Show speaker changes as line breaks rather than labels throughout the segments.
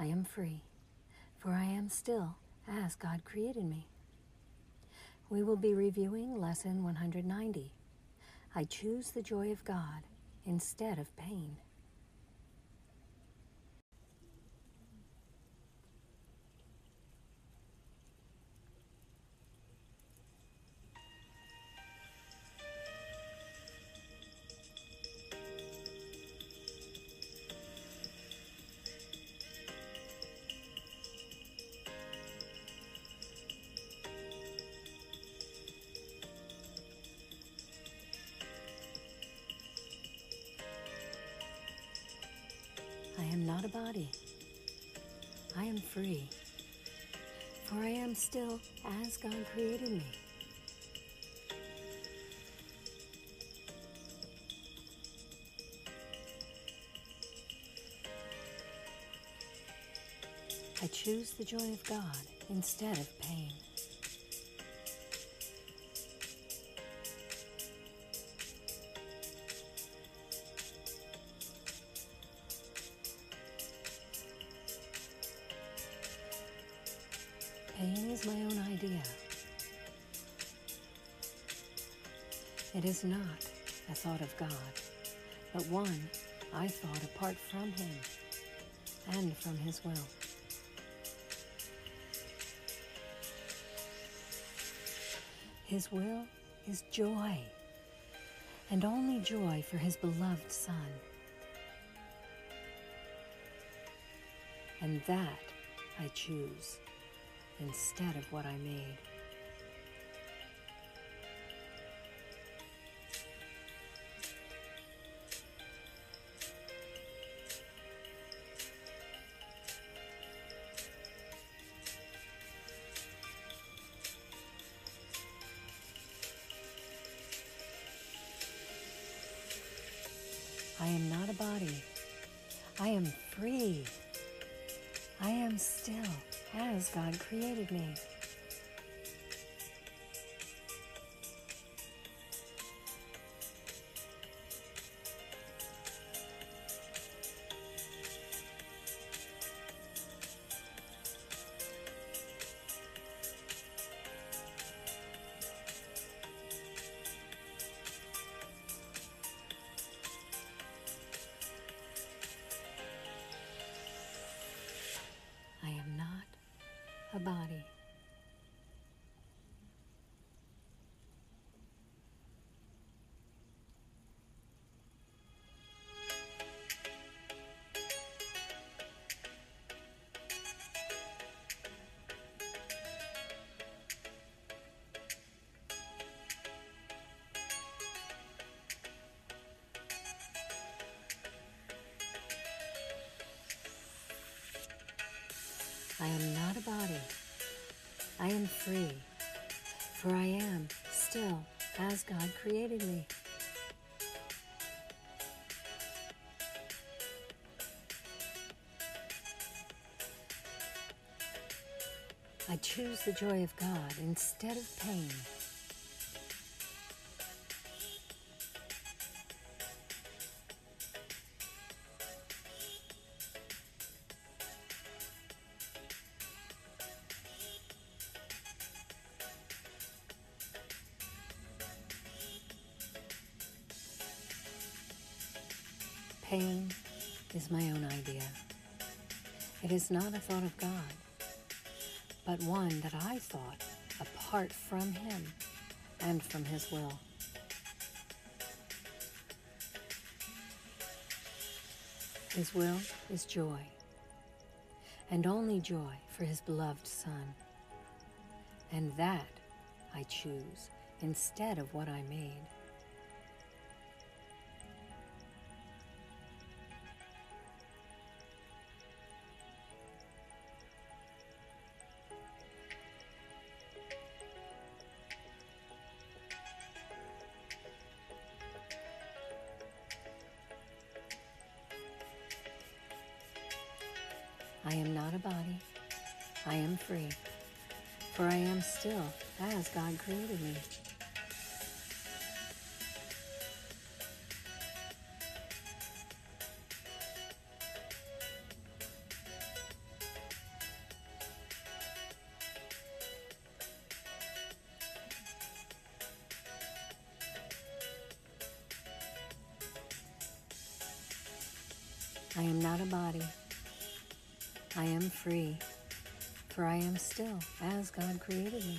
I am free, for I am still as God created me. We will be reviewing Lesson 190. I choose the joy of God instead of pain. Not a body. I am free, for I am still as God created me. I choose the joy of God instead of pain. Not a thought of God, but one I thought apart from Him and from His will. His will is joy, and only joy for His beloved Son. And that I choose instead of what I made. Created me. A body. I am free, for I am still as God created me. I choose the joy of God instead of pain. Pain is my own idea. It is not a thought of God, but one that I thought apart from Him and from His will. His will is joy, and only joy for His beloved Son. And that I choose instead of what I made. I am not a body. I am free, for I am still as God created me.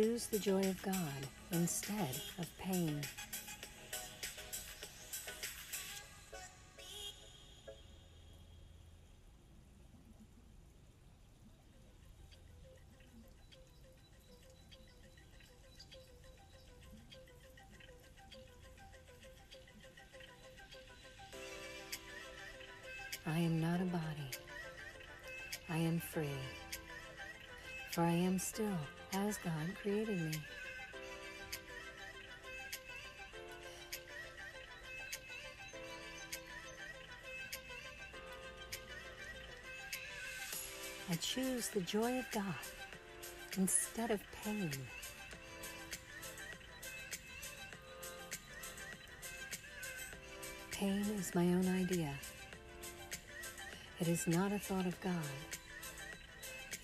Choose the joy of God instead of pain. I am not a body. I am free, for I am still as God created me. I choose the joy of God instead of pain. Pain is my own idea. It is not a thought of God.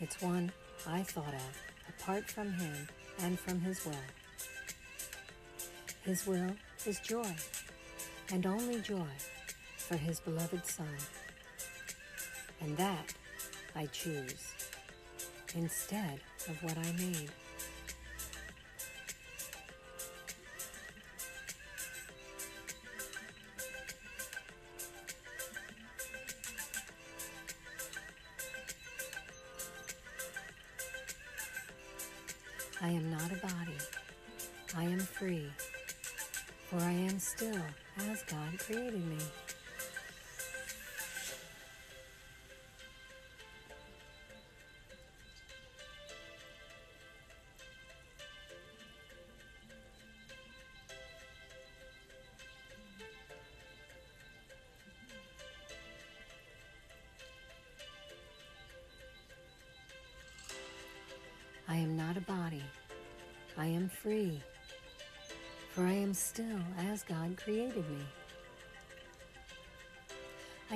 It's one I thought of apart from Him and from His will. His will is joy, and only joy for His beloved Son. And that I choose instead of what I made. I am not a body. I am free, for I am still as God created me.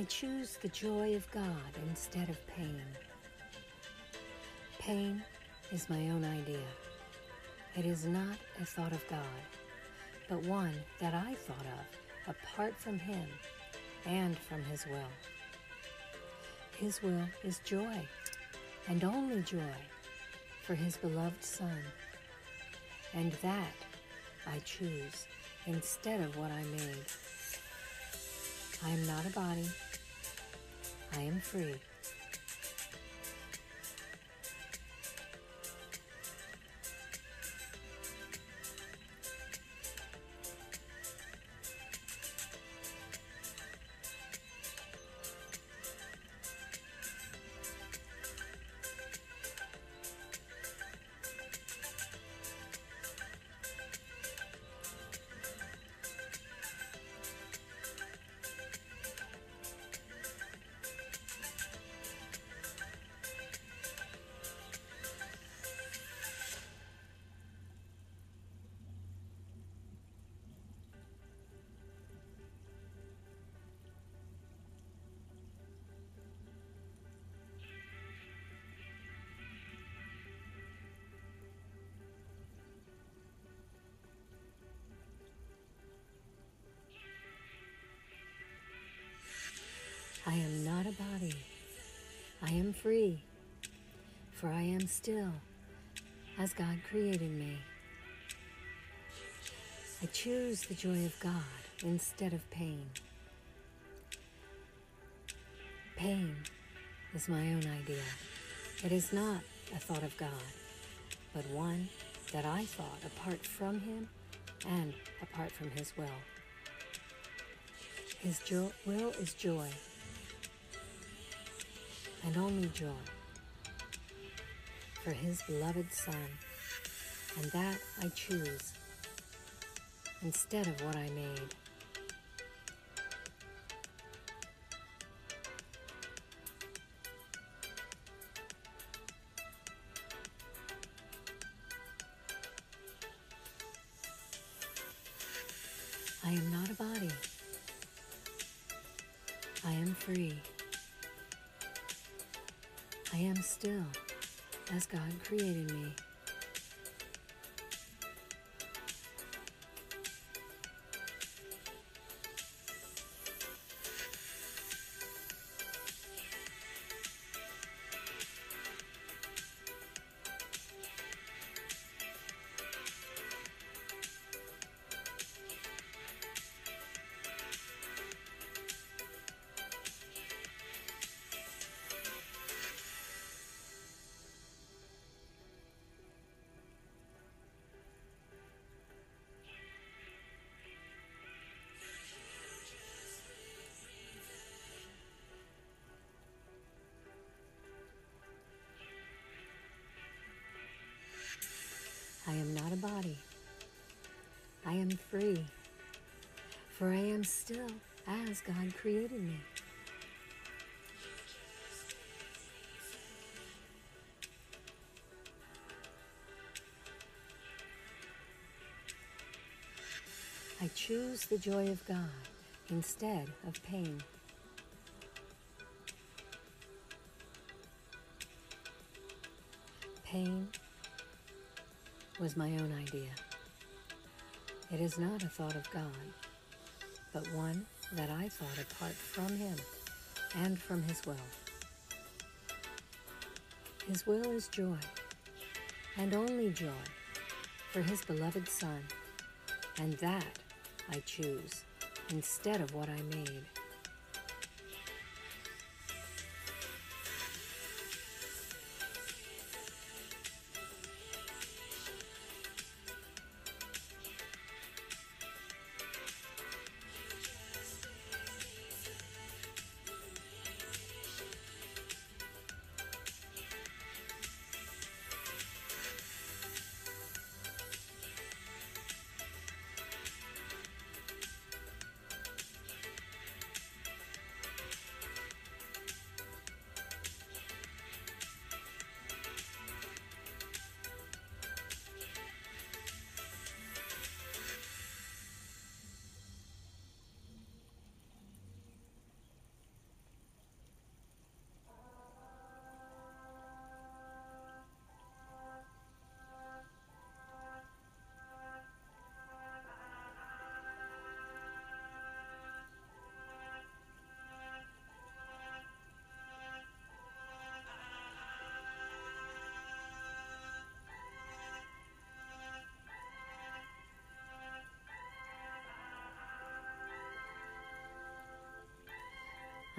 I choose the joy of God instead of pain. Pain is my own idea. It is not a thought of God, but one that I thought of apart from Him and from His will. His will is joy, and only joy for his beloved Son. And that I choose instead of what I made. I am not a body. I am free. I am not a body. I am free, for I am still as God created me. I choose the joy of God instead of pain. Pain is my own idea. It is not a thought of God, but one that I thought apart from Him and apart from His will. His jo- will is joy, and only joy, for His beloved Son, and that I choose instead of what I made. I am not a body. I am free. I am still as God created me. Free, for I am still as God created me. I choose the joy of God instead of pain. Pain was my own idea. It is not a thought of God, but one that I thought apart from Him and from His will. His will is joy, and only joy, for His beloved Son, and that I choose instead of what I made.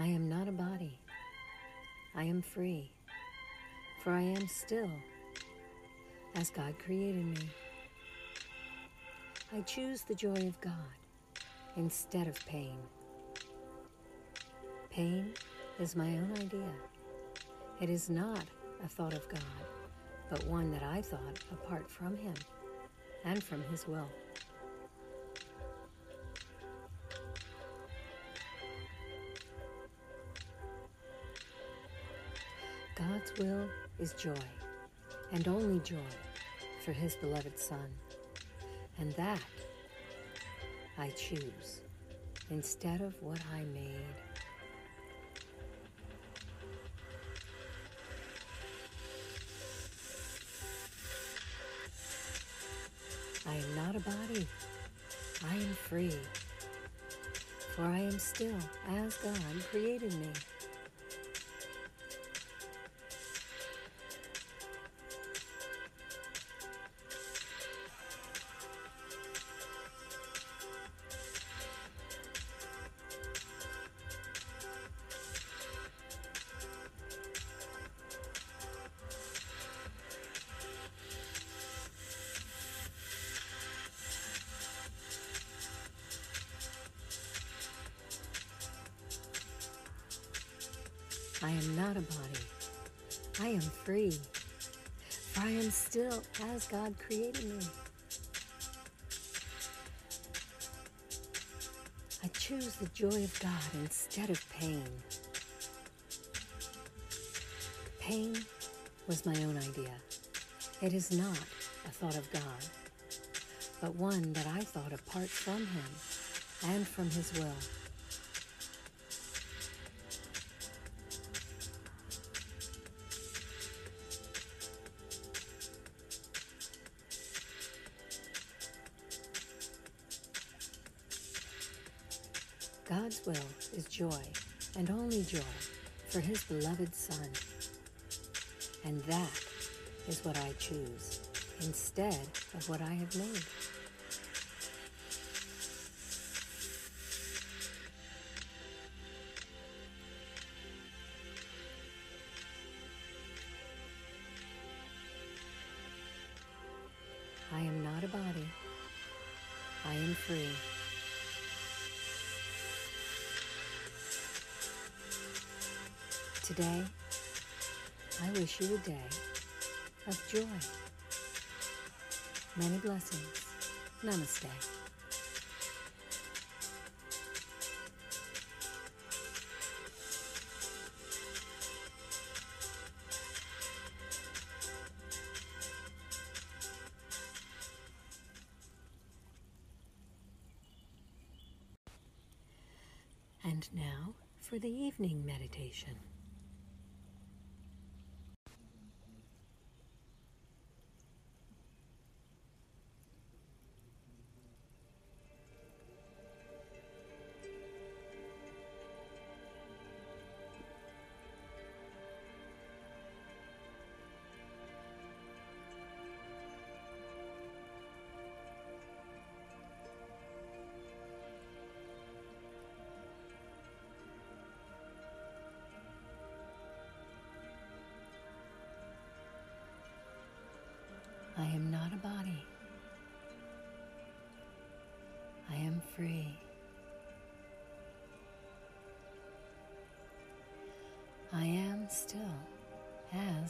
I am not a body. I am free, for I am still as God created me. I choose the joy of God instead of pain. Pain is my own idea. It is not a thought of God, but one that I thought apart from Him and from His will. God's will is joy, and only joy, for His beloved Son. And that I choose instead of what I made. I am not a body. I am free, for I am still as God created me. Not a body. I am free. For I am still as God created me. I choose the joy of God instead of pain. Pain was my own idea. It is not a thought of God, but one that I thought apart from Him and from His will. God's will is joy, and only joy, for His beloved Son. And that is what I choose, instead of what I have made. Day of joy. Many blessings. Namaste. And now for the evening meditation.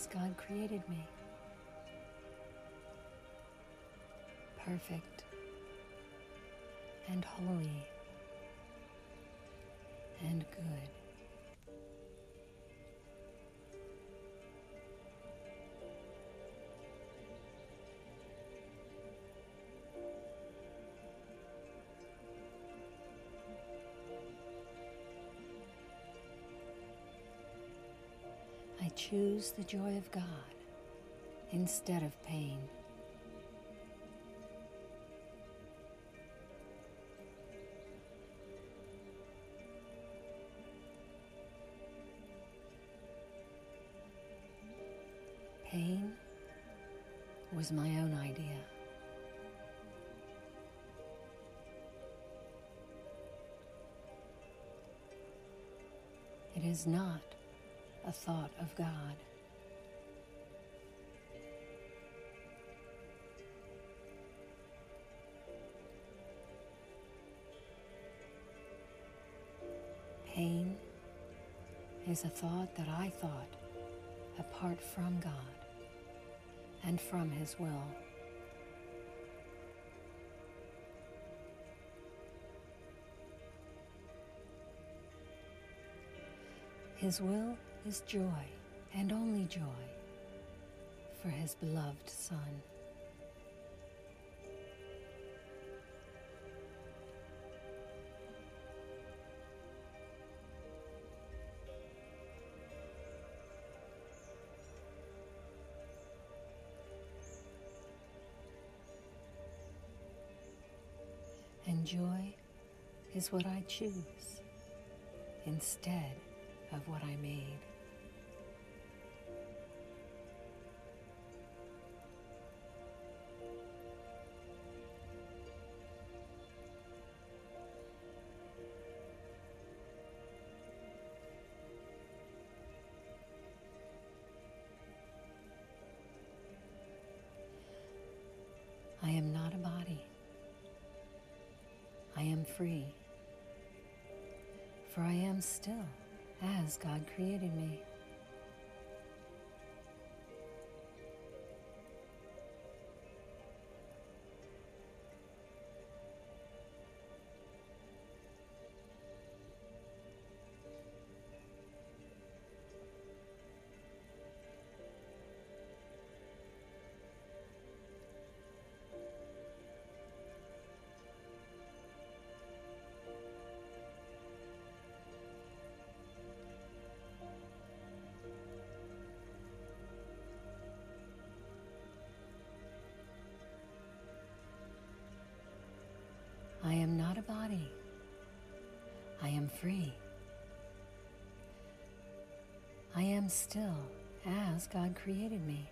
As God created me. Perfect and holy and good. Choose the joy of God instead of pain. Pain was my own idea. It is not a thought of God. Pain is a thought that I thought apart from God and from His will. His will is joy and only joy for His beloved Son. And joy is what I choose instead of what I made. For I am still as God created me. Still as God created me.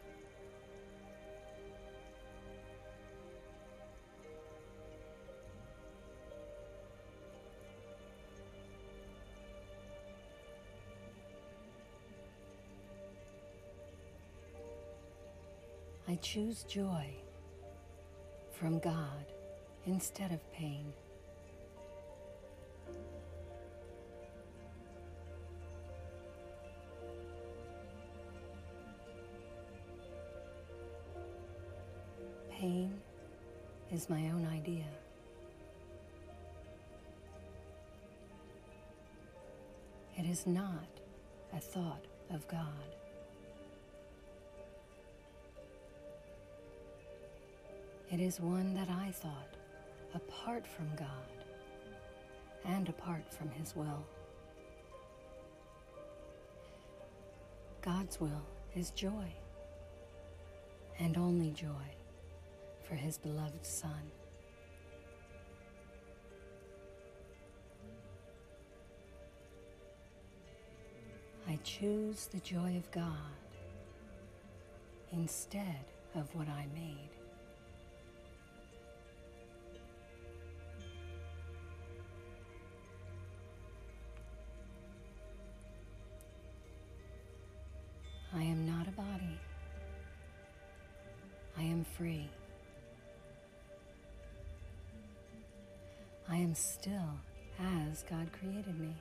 I choose joy from God instead of pain. Is my own idea. It is not a thought of God. It is one that I thought apart from God and apart from His will. God's will is joy, and only joy for His beloved Son. I choose the joy of God instead of what I made. I am not a body. I am free. Am still as God created me.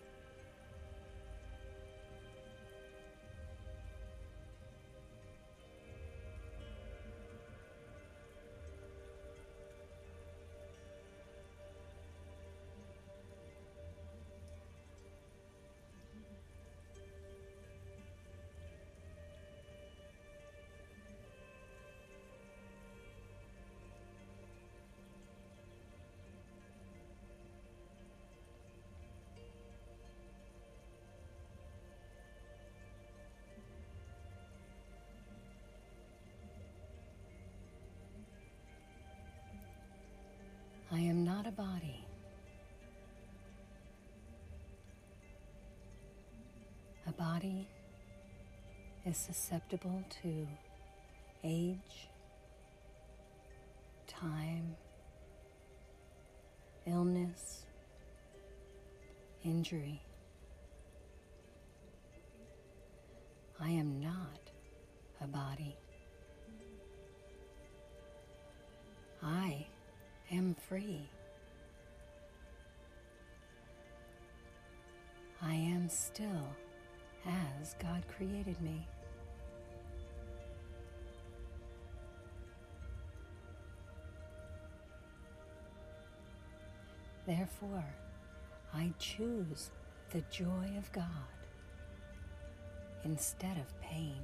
I am not a body. A body is susceptible to age, time, illness, injury. I am not a body. I am free. I am still as God created me. Therefore, I choose the joy of God instead of pain.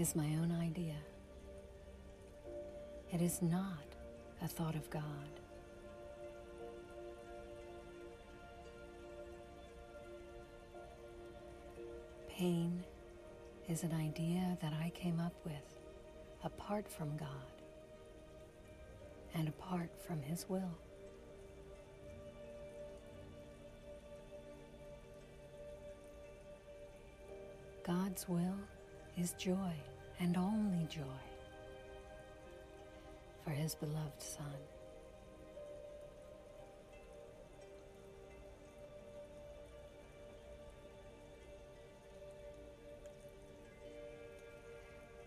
Is my own idea. It is not a thought of God. Pain is an idea that I came up with apart from God and apart from His will. God's will is joy and only joy for His beloved Son.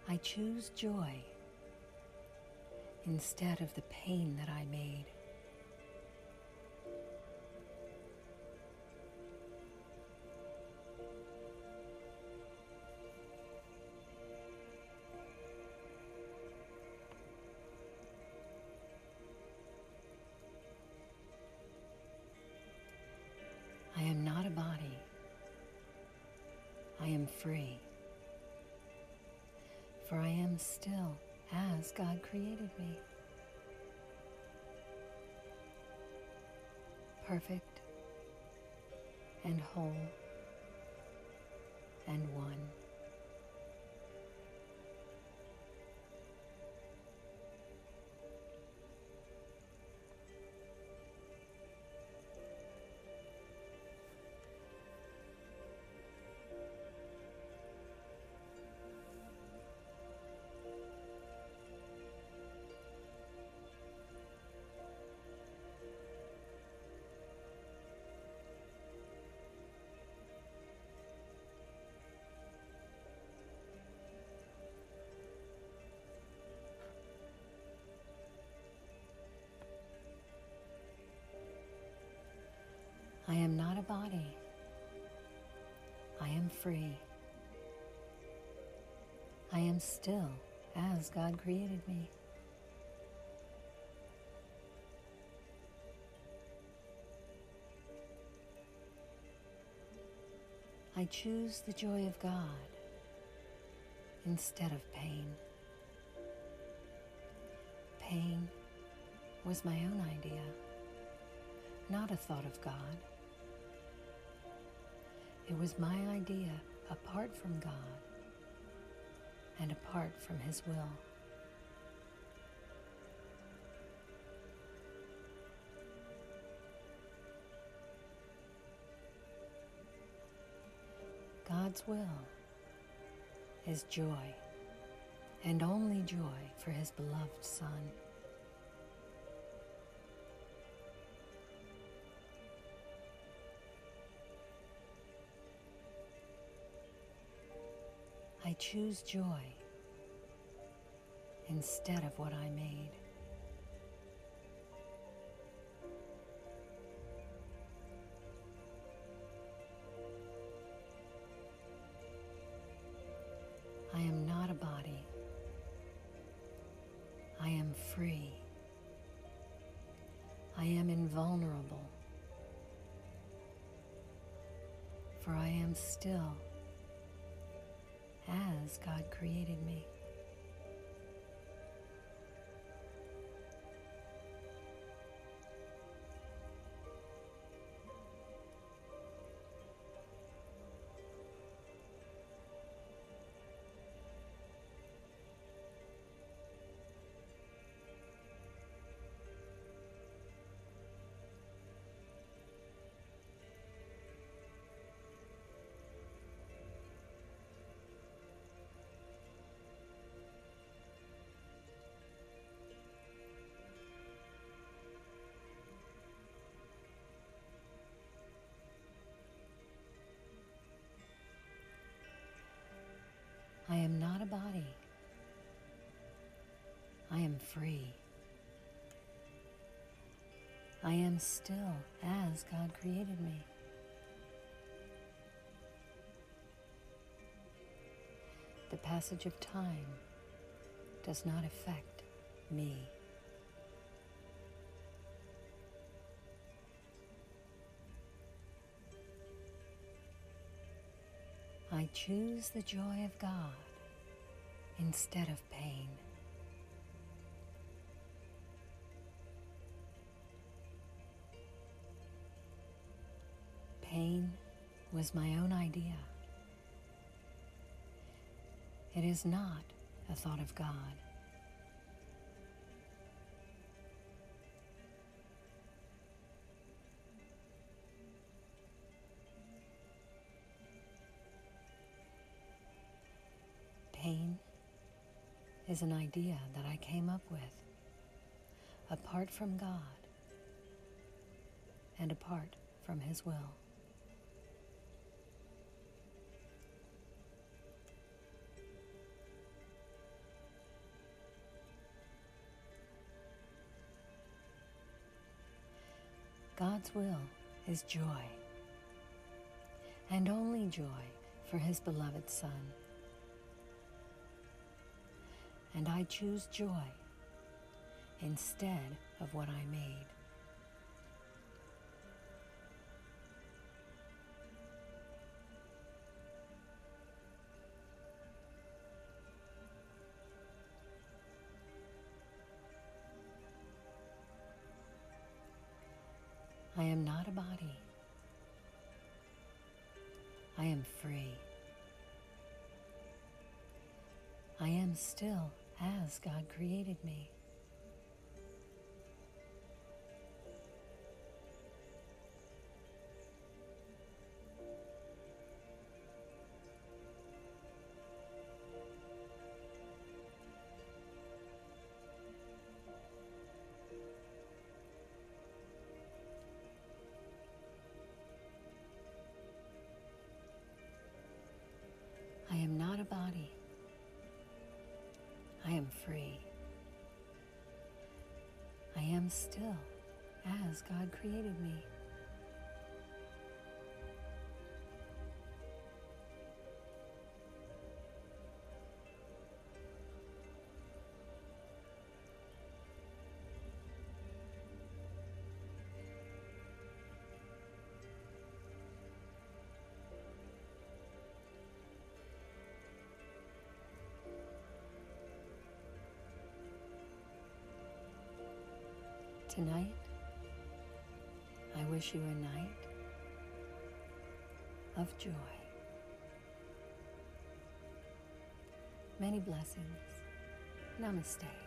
I choose joy instead of the pain that I made. Am still as God created me. Perfect and whole and one. Free. I am still as God created me. I choose the joy of God instead of pain. Pain was my own idea, not a thought of God. It was my idea apart from God and apart from His will. God's will is joy and only joy for His beloved Son. Choose joy instead of what I made. Am free. I am still as God created me. The passage of time does not affect me. I choose the joy of God instead of. Pain was my own idea. It is not a thought of God. Pain is an idea that I came up with apart from God and apart from His will. God's will is joy, and only joy for His beloved Son. And I choose joy instead of what I made. Am not a body. I am free. I am still as God created me. God created me. Tonight, wish you a night of joy. Many blessings. Namaste.